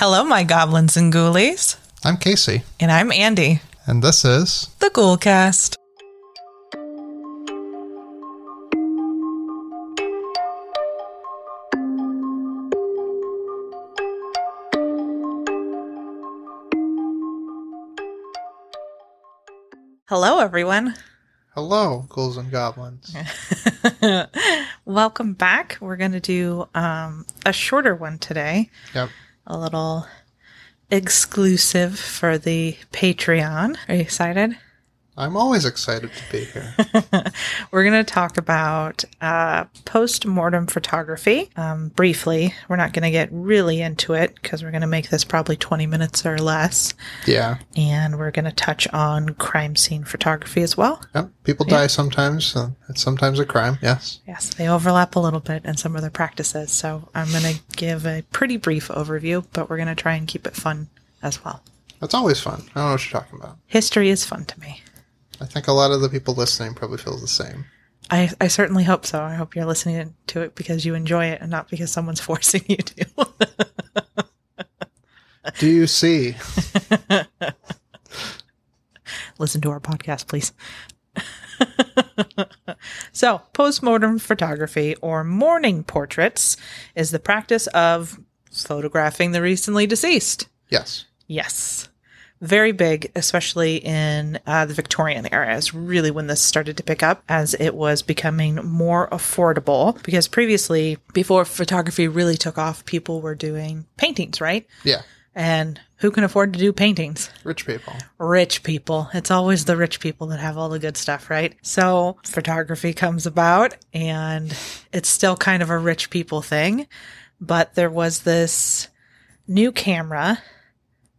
Hello, my goblins and ghoulies. I'm Casey, And I'm Andy, and this is the Ghoulcast. Hello, everyone. Hello, Ghouls and Goblins. Welcome back. We're going to do um, a shorter one today, Yep. A little exclusive for the Patreon. Are you excited? I'm always excited to be here. We're going to talk about uh, post mortem photography um, briefly. We're not going to get really into it because we're going to make this probably 20 minutes or less. Yeah. And we're going to touch on crime scene photography as well. Yep. People die sometimes. So it's sometimes a crime. Yes. Yes, they overlap a little bit in some of their practices. So I'm going to give a pretty brief overview, but we're going to try and keep it fun as well. That's always fun. I don't know what you're talking about. History is fun to me. I think a lot of the people listening probably feel the same. I, I certainly hope so. I hope you're listening to it because you enjoy it and not because someone's forcing you to. Do you see? listen to our podcast, please. so, postmortem photography or mourning portraits is the practice of photographing the recently deceased. Yes. Yes. Very big, especially in uh, the Victorian era, is really when this started to pick up as it was becoming more affordable. Because previously, before photography really took off, people were doing paintings, right? Yeah. And who can afford to do paintings? Rich people. rich people. It's always the rich people that have all the good stuff, right? So photography comes about and it's still kind of a rich people thing, but there was this new camera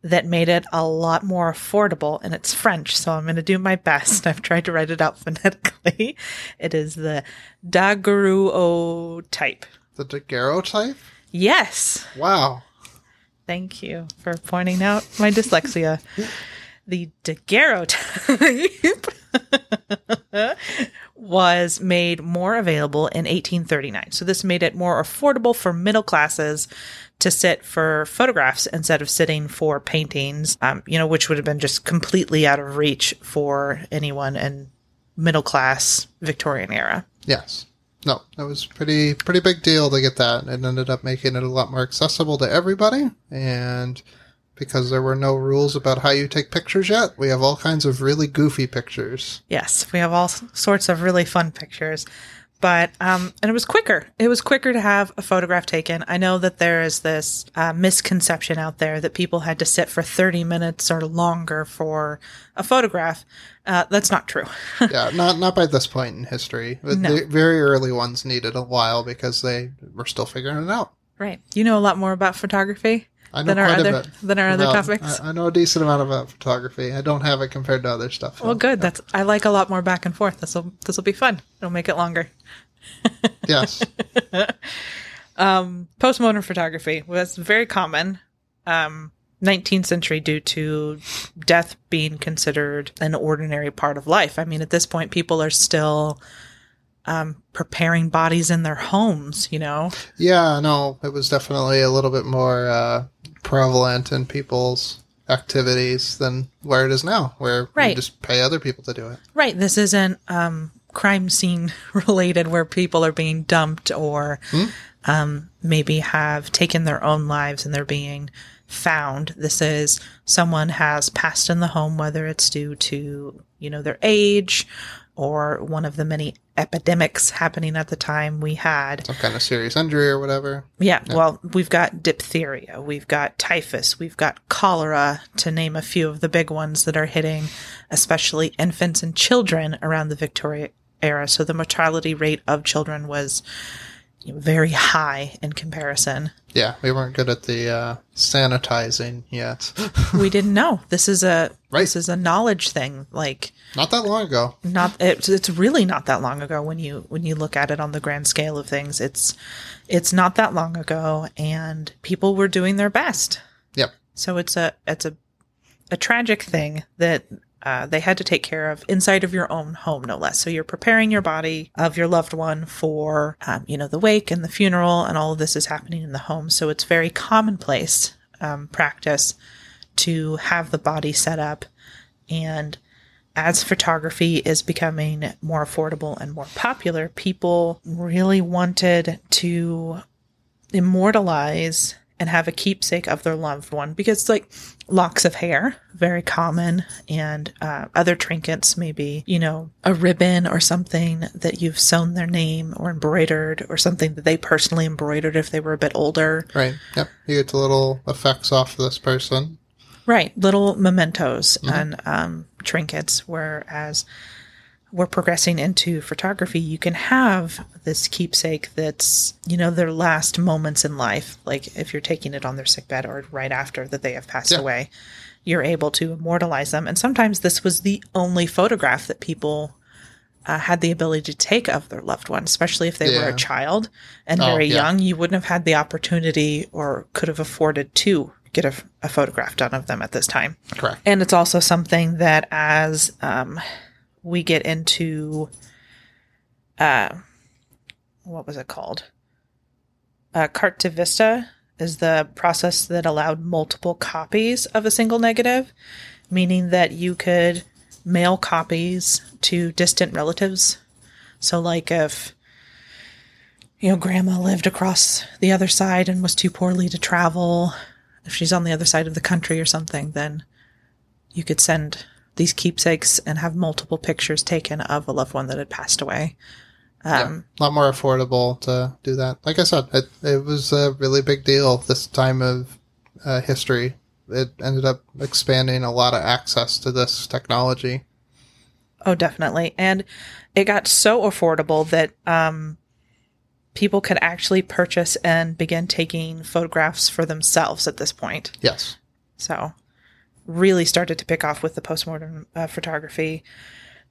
that made it a lot more affordable and it's French, so I'm going to do my best. I've tried to write it out phonetically. It is the Daguerreotype. type. The daguerreotype? Yes. Wow. Thank you for pointing out my dyslexia. The daguerreotype was made more available in 1839. So this made it more affordable for middle classes to sit for photographs instead of sitting for paintings, um, you know, which would have been just completely out of reach for anyone in middle class Victorian era. Yes. No, that was pretty pretty big deal to get that. It ended up making it a lot more accessible to everybody, and because there were no rules about how you take pictures yet, we have all kinds of really goofy pictures. Yes, we have all sorts of really fun pictures. But, um, and it was quicker. It was quicker to have a photograph taken. I know that there is this uh, misconception out there that people had to sit for 30 minutes or longer for a photograph. Uh, that's not true. yeah, not not by this point in history. But No. The very early ones needed a while because they were still figuring it out. right. You know a lot more about photography I know than our other, a bit. than our other about- topics. I, I know a decent amount about photography. I don't have it compared to other stuff. well, good. That's, I like a lot more back and forth. This will, this will be fun. It'll make it longer. Yes. um, postmortem photography was very common um 19th century due to death being considered an ordinary part of life i mean at this point people are still um preparing bodies in their homes you know Yeah, no, it was definitely a little bit more uh, prevalent in people's activities than where it is now, where Right. you just pay other people to do it. right this isn't um crime scene related where people are being dumped or um maybe have taken their own lives and they're being found this is someone has passed in the home whether it's due to you know their age or one of the many epidemics happening at the time we had Some kind of serious injury or whatever. yeah, well, we've got diphtheria, we've got typhus, we've got cholera, to name a few of the big ones that are hitting, especially infants and children around the Victoria era. So the mortality rate of children was very high in comparison. Yeah, we weren't good at the uh, sanitizing yet. we didn't know. This is a Right. this is a knowledge thing. Like Not that long ago. not it's, it's really not that long ago when you when you look at it on the grand scale of things. It's it's not that long ago, and people were doing their best. Yep. So it's a it's a a tragic thing that uh, they had to take care of inside of your own home, no less. So you're preparing your body of your loved one for, um, you know, the wake and the funeral, and all of this is happening in the home. So it's very commonplace um, practice to have the body set up. And as photography is becoming more affordable and more popular, people really wanted to immortalize and have a keepsake of their loved one because like locks of hair very common and uh, other trinkets maybe you know a ribbon or something that you've sewn their name or embroidered or something that they personally embroidered if they were a bit older Right. Yep. You get the little effects off this person. right little mementos and um, trinkets whereas we're progressing into photography you can have this keepsake that's you know their last moments in life like if you're taking it on their sickbed or right after that they have passed Yeah. away you're able to immortalize them and sometimes this was the only photograph that people uh, had the ability to take of their loved one especially if they were a child and Oh, very yeah. young you wouldn't have had the opportunity or could have afforded to get a, a photograph done of them at this time Correct. and it's also something that as um, we get into uh, what was it called? Uh, carte de visite is the process that allowed multiple copies of a single negative meaning that you could mail copies to distant relatives. So like if you know grandma lived across the other side and was too poorly to travel if she's on the other side of the country or something then you could send these keepsakes and have multiple pictures taken of a loved one that had passed away. Um, a lot more affordable to do that. Like I said, it, it was a really big deal this time of uh, history. It ended up expanding a lot of access to this technology. Oh, definitely. And it got so affordable that um, people could actually purchase and begin taking photographs for themselves at this point. Yes. So, really started to pick off with the postmortem uh, photography.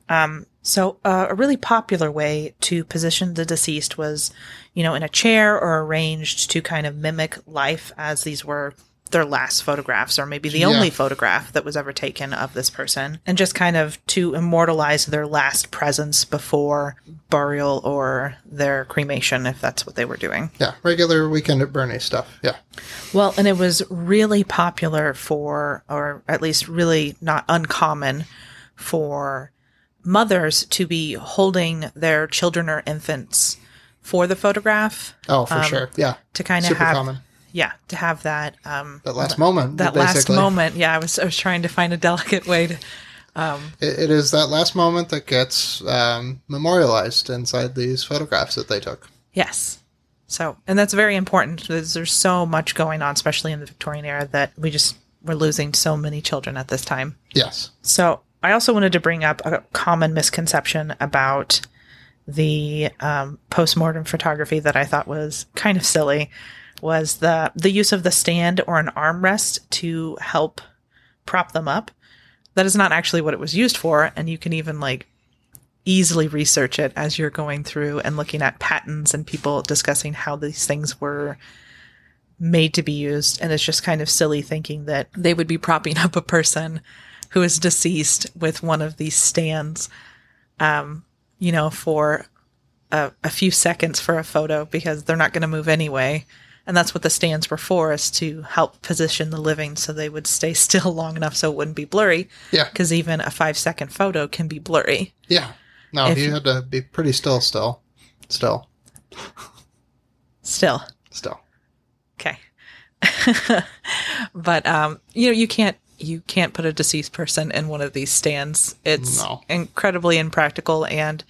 Um, so, uh, a really popular way to position the deceased was, you know, in a chair or arranged to kind of mimic life as these were their last photographs or maybe the Yeah. only photograph that was ever taken of this person and just kind of to immortalize their last presence before burial or their cremation if that's what they were doing. Yeah. Regular weekend at Bernie stuff. Yeah. Well, and it was really popular for, or at least really not uncommon for mothers to be holding their children or infants for the photograph Oh, for um, sure. Yeah. to kind of have, common. Yeah, to have that, um, That last moment. that last moment. Yeah, I was, I was trying to find a delicate way to, It, it is that last moment that gets um, memorialized inside these photographs that they took. Yes. So, and that's very important because there's so much going on, especially in the Victorian era, that we just we're losing so many children at this time. Yes. So, I also wanted to bring up a common misconception about the um, postmortem photography that I thought was kind of silly was the the use of the stand or an armrest to help prop them up. That is not actually what it was used for, and you can even like easily research it as you're going through and looking at patents and people discussing how these things were made to be used and it's just kind of silly thinking that they would be propping up a person who is deceased with one of these stands um you know for a, a few seconds for a photo because they're not going to move anyway and that's what the stands were for is to help position the living so they would stay still long enough so it wouldn't be blurry Yeah. because even a five second photo can be blurry Yeah. No, If you had to be pretty still, still. Still. still Still. Okay. but um, you know, you can't you can't put a deceased person in one of these stands. It's No. incredibly impractical and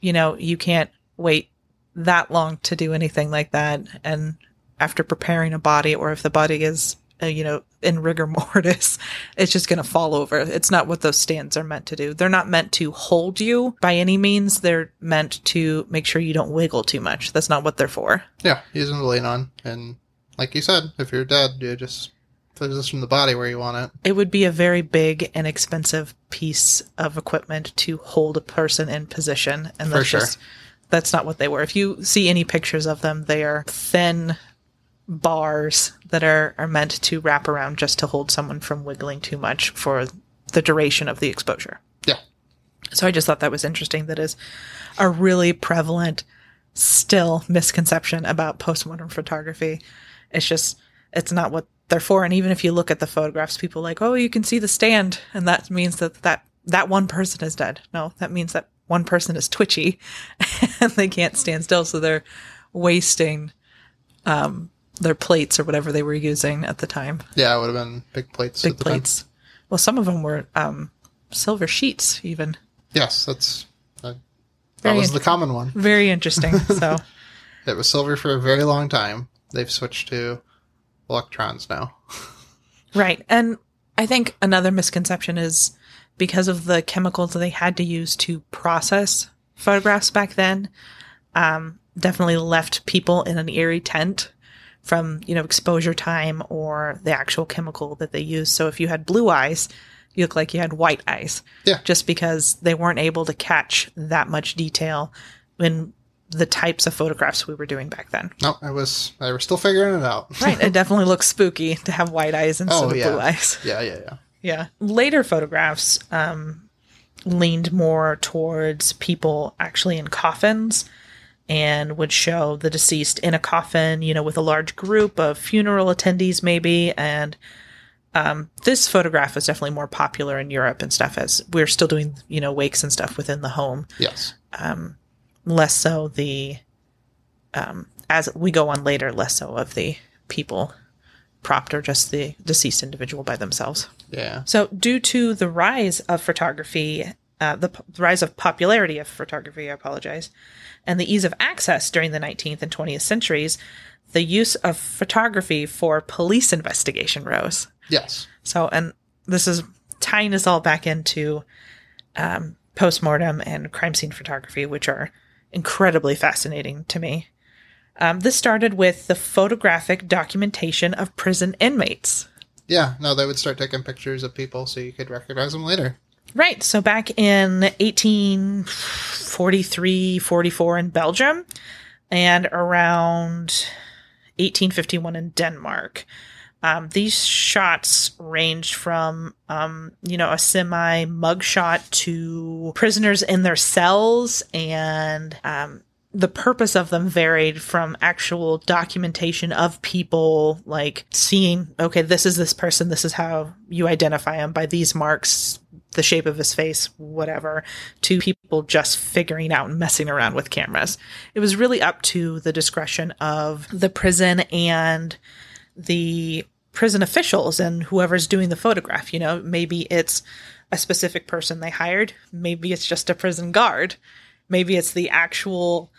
you know, you can't wait that long to do anything like that and after preparing a body or if the body is uh, you know in rigor mortis it's just going to fall over it's not what those stands are meant to do they're not meant to hold you by any means they're meant to make sure you don't wiggle too much that's not what they're for Yeah. Using to lean on. And like you said, if you're dead, you just position the body where you want it. it would be a very big and expensive piece of equipment to hold a person in position and For that's sure. just that's not what they were if you see any pictures of them they are thin bars that are are meant to wrap around just to hold someone from wiggling too much for the duration of the exposure Yeah. so i just thought that was interesting that is a really prevalent still misconception about postmortem photography it's just it's not what they're for. And even if you look at the photographs, people are like, oh, you can see the stand, and that means that that that one person is dead. No, that means that one person is twitchy and they can't stand still, so they're wasting um, their plates or whatever they were using at the time. Yeah, it would have been big plates. Big at the time. plates. Well, some of them were um, silver sheets, even. Yes, that's that, that Very was the common one. Very interesting. So, It was silver for a very long time. They've switched to electrons now. right. And I think another misconception is because of the chemicals that they had to use to process photographs back then, um, definitely left people in an eerie tent from, you know, exposure time or the actual chemical that they use. So if you had blue eyes, you look like you had white eyes. Yeah. Just because they weren't able to catch that much detail in the types of photographs we were doing back then. No, I was I was still figuring it out. Right. it definitely looks spooky to have white eyes instead Oh, of yeah. blue eyes. yeah, yeah, yeah. Yeah. Later photographs um, leaned more towards people actually in coffins and would show the deceased in a coffin, you know, with a large group of funeral attendees, maybe. And um, this photograph was definitely more popular in Europe and stuff as we're still doing, you know, wakes and stuff within the home Yes. less so the um as we go on later less so of the people propped or just the deceased individual by themselves Yeah. so due to the rise of photography uh, the p- rise of popularity of photography i apologize and the ease of access during the 19th and 20th centuries the use of photography for police investigation rose Yes. so, and this is tying us all back into um, postmortem and crime scene photography, which are incredibly fascinating to me. Um, this started with the photographic documentation of prison inmates. Yeah. No, they would start taking pictures of people so you could recognize them later. Right. So back in 1843, 44 in Belgium and around 1851 in Denmark. Um, these shots ranged from, um, you know, a semi mugshot to prisoners in their cells, and um, the purpose of them varied from actual documentation of people, like seeing, okay, this is this person, this is how you identify them by these marks, the shape of his face, whatever, to people just figuring out and messing around with cameras. It was really up to the discretion of the prison and the prison officials and whoever's doing the photograph. You know, maybe it's a specific person they hired, maybe it's just a prison guard, maybe it's the actual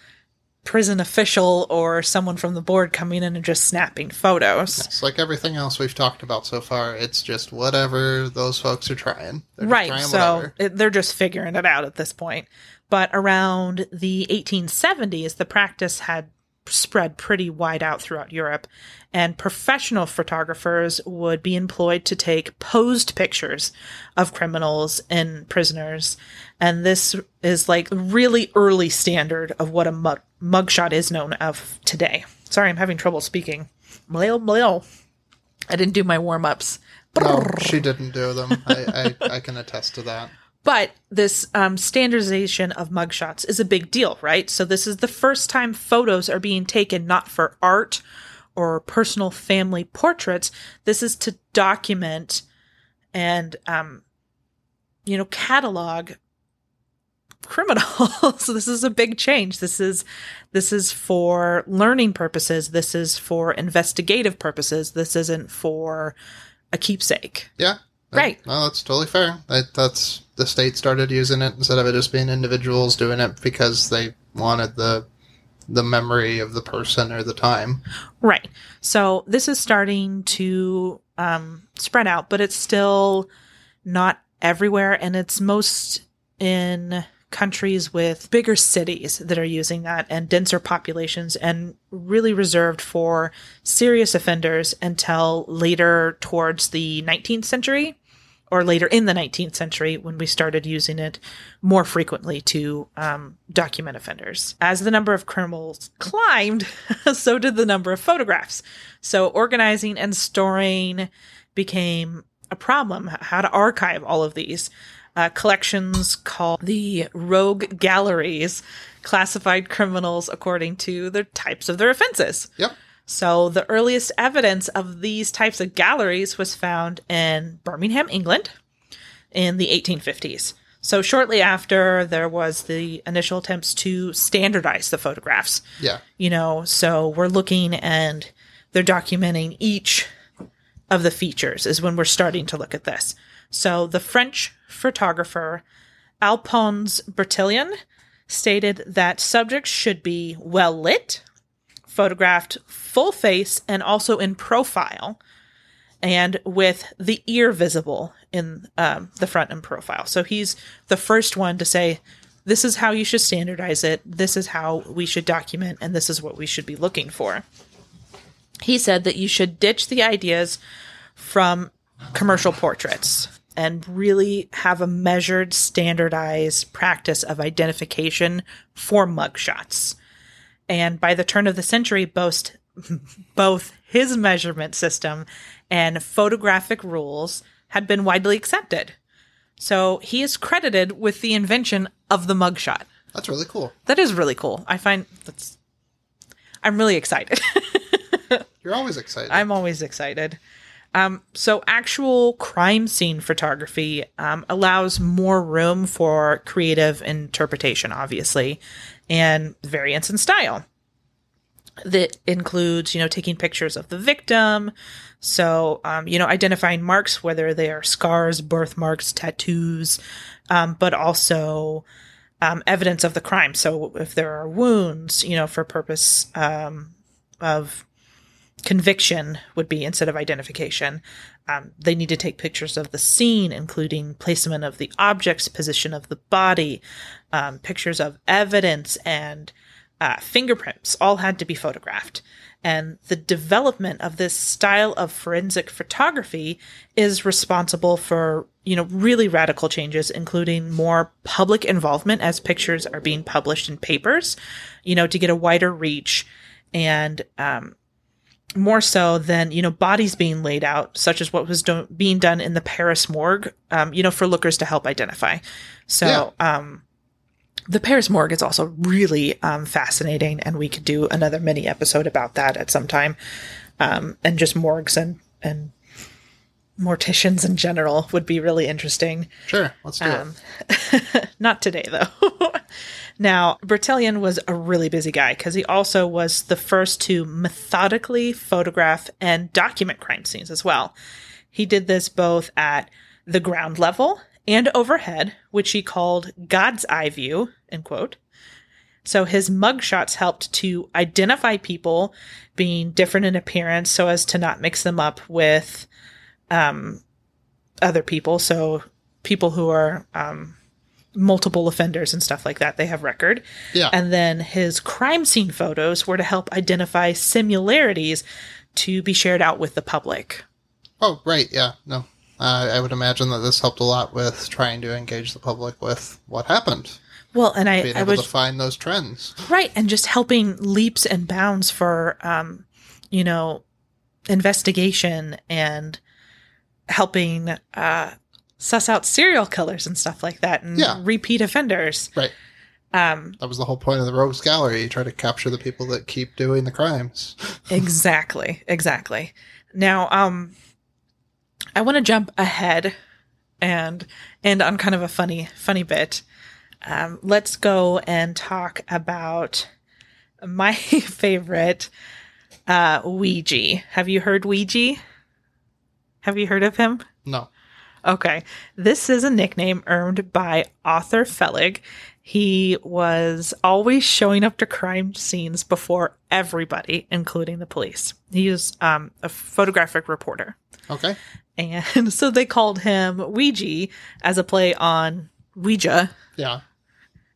prison official or someone from the board coming in and just snapping photos. It's like everything else we've talked about so far. It's just whatever those folks are trying. They're right trying so it, they're just figuring it out at this point but around the 1870s the practice had spread pretty wide out throughout europe and professional photographers would be employed to take posed pictures of criminals and prisoners and this is like a really early standard of what a mug, mugshot is known of today sorry i'm having trouble speaking Blil, blil. i didn't do my warm-ups No, she didn't do them. I, I, I can attest to that. But this um, standardization of mugshots is a big deal, right? So this is the first time photos are being taken not for art or personal family portraits. This is to document and, um, you know, catalog criminals. so this is a big change. This is this is for learning purposes. This is for investigative purposes. This isn't for a keepsake. Yeah. That- Right. No, that's totally fair. That, that's the state started using it instead of it just being individuals doing it because they wanted the the memory of the person or the time. Right. So this is starting to um, spread out, but it's still not everywhere. And it's most in countries with bigger cities that are using that and denser populations and really reserved for serious offenders until later towards the 19th century or later in the 19th century when we started using it more frequently to um, document offenders. As the number of criminals climbed, so did the number of photographs. So organizing and storing became a problem. How to archive all of these. Uh, collections called the rogue galleries classified criminals according to the types of their offenses. Yep. So the earliest evidence of these types of galleries was found in Birmingham, England in the 1850s. So shortly after, there was the initial attempts to standardize the photographs. Yeah. You know, so we're looking and they're documenting each of the features is when we're starting to look at this. So the French photographer Alphonse Bertillon stated that subjects should be well lit, photographed full face, and also in profile, and with the ear visible in um, the front and profile. So he's the first one to say, this is how you should standardize it, this is how we should document, and this is what we should be looking for. He said that you should ditch the ideas from commercial portraits and really have a measured, standardized practice of identification for mugshots. And by the turn of the century, both, both his measurement system and photographic rules had been widely accepted. So he is credited with the invention of the mugshot. That's really cool. That is really cool. I find that's. I'm really excited. You're always excited. I'm always excited. Um, so, actual crime scene photography um, allows more room for creative interpretation, obviously, and variance in style. That includes, you know, taking pictures of the victim. So, um, you know, identifying marks, whether they are scars, birthmarks, tattoos, um, but also um, evidence of the crime. So, if there are wounds, you know, for purpose um, of conviction would be instead of identification. Um, they need to take pictures of the scene, including placement of the objects, position of the body, um, pictures of evidence, and uh, fingerprints. All had to be photographed. And the development of this style of forensic photography is responsible for, you know, really radical changes, including more public involvement as pictures are being published in papers, you know, to get a wider reach and um, more so than you know bodies being laid out such as what was do- being done in the paris morgue um, you know for lookers to help identify. So um, the paris morgue is also really um, fascinating and we could do another mini episode about that at some time. Um, and just morgues and and morticians in general would be really interesting. Sure let's do Um, not today though Now, Bertillon was a really busy guy because he also was the first to methodically photograph and document crime scenes as well. He did this both at the ground level and overhead, which he called God's eye view, end quote. So his mugshots helped to identify people being different in appearance so as to not mix them up with um, other people. So people who are um, multiple offenders and stuff like that. They have record. Yeah. And then his crime scene photos were to help identify similarities to be shared out with the public. Oh, right. Yeah. No. Uh, I would imagine that this helped a lot with trying to engage the public with what happened. Well, and I, Being I able was to find those trends. right, and just helping leaps and bounds for, um, you know, investigation and helping uh, suss out serial killers and stuff like that, and Yeah. repeat offenders. Right. Um, That was the whole point of the Rogues Gallery. You try to capture the people that keep doing the crimes. exactly exactly now um i want to jump ahead and end on kind of a funny funny bit um, let's go and talk about my favorite uh Weegee have you heard Weegee have you heard of him No. Okay. This is a nickname earned by Arthur Fellig. He was always showing up to crime scenes before everybody, including the police. He was um, a photographic reporter. Okay. And so they called him Weegee as a play on Ouija. Yeah.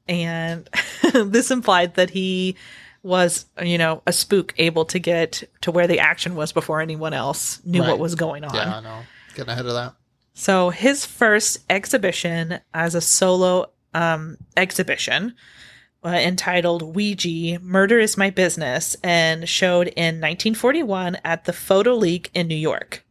And this implied that he was, you know, a spook able to get to where the action was before anyone else knew Right. what was going on. Yeah, I know. Getting ahead of that. So his first exhibition as a solo um, exhibition uh, entitled Weegee Murder is My Business and showed in 1941 at the Photo League in New York.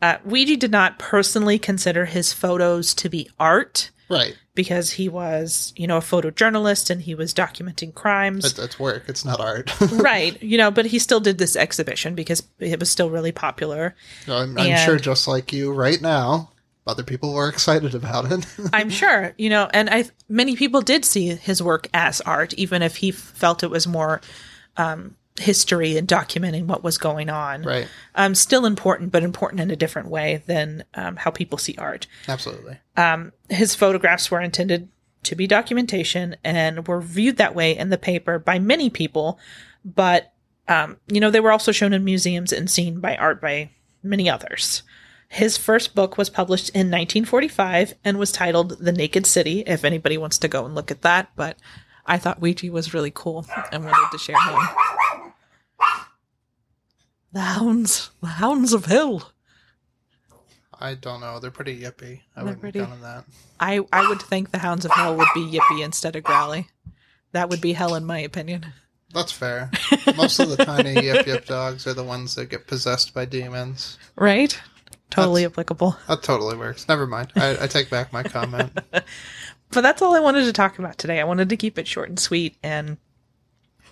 Uh, Weegee did not personally consider his photos to be art. Right. because he was, you know, a photojournalist and he was documenting crimes. It's, it's work. It's not art. right. You know, but he still did this exhibition because it was still really popular. I'm, I'm sure, just like you right now, other people were excited about it. I'm sure, you know, and I many people did see his work as art, even if he felt it was more um, history and documenting what was going on. right. Um, still important, but important in a different way than um, how people see art. Absolutely. Um, His photographs were intended to be documentation and were viewed that way in the paper by many people, but um, you know they were also shown in museums and seen by art by many others. His first book was published in 1945 and was titled The Naked City, if anybody wants to go and look at that. But I thought Weegee was really cool and wanted to share him. The hounds, the hounds of hell. I don't know. They're pretty yippy. I They're wouldn't pretty- count on that. I, I would think the hounds of hell would be yippy instead of Growly. That would be hell in my opinion. That's fair. Most of the tiny yip yip dogs are the ones that get possessed by demons. Right? Totally That's- applicable. That totally works. Never mind. I, I take back my comment. But that's all I wanted to talk about today. I wanted to keep it short and sweet and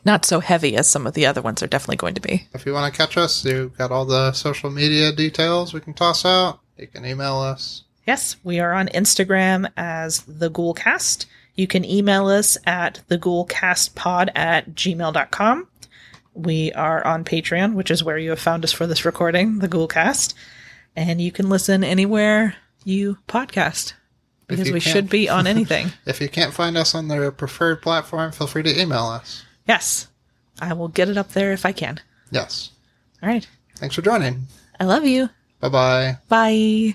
not so heavy as some of the other ones are definitely going to be. If you want to catch us, you've got all the social media details we can toss out. You can email us. Yes, we are on Instagram as the Ghoulcast. You can email us at theghoulcastpod at gmail.com. We are on Patreon, which is where you have found us for this recording, the Ghoulcast. And you can listen anywhere you podcast because you we should be on anything. If you can't find us on the preferred platform, feel free to email us. Yes, I will get it up there if I can. Yes. All right. Thanks for joining. I love you. Bye bye. Bye.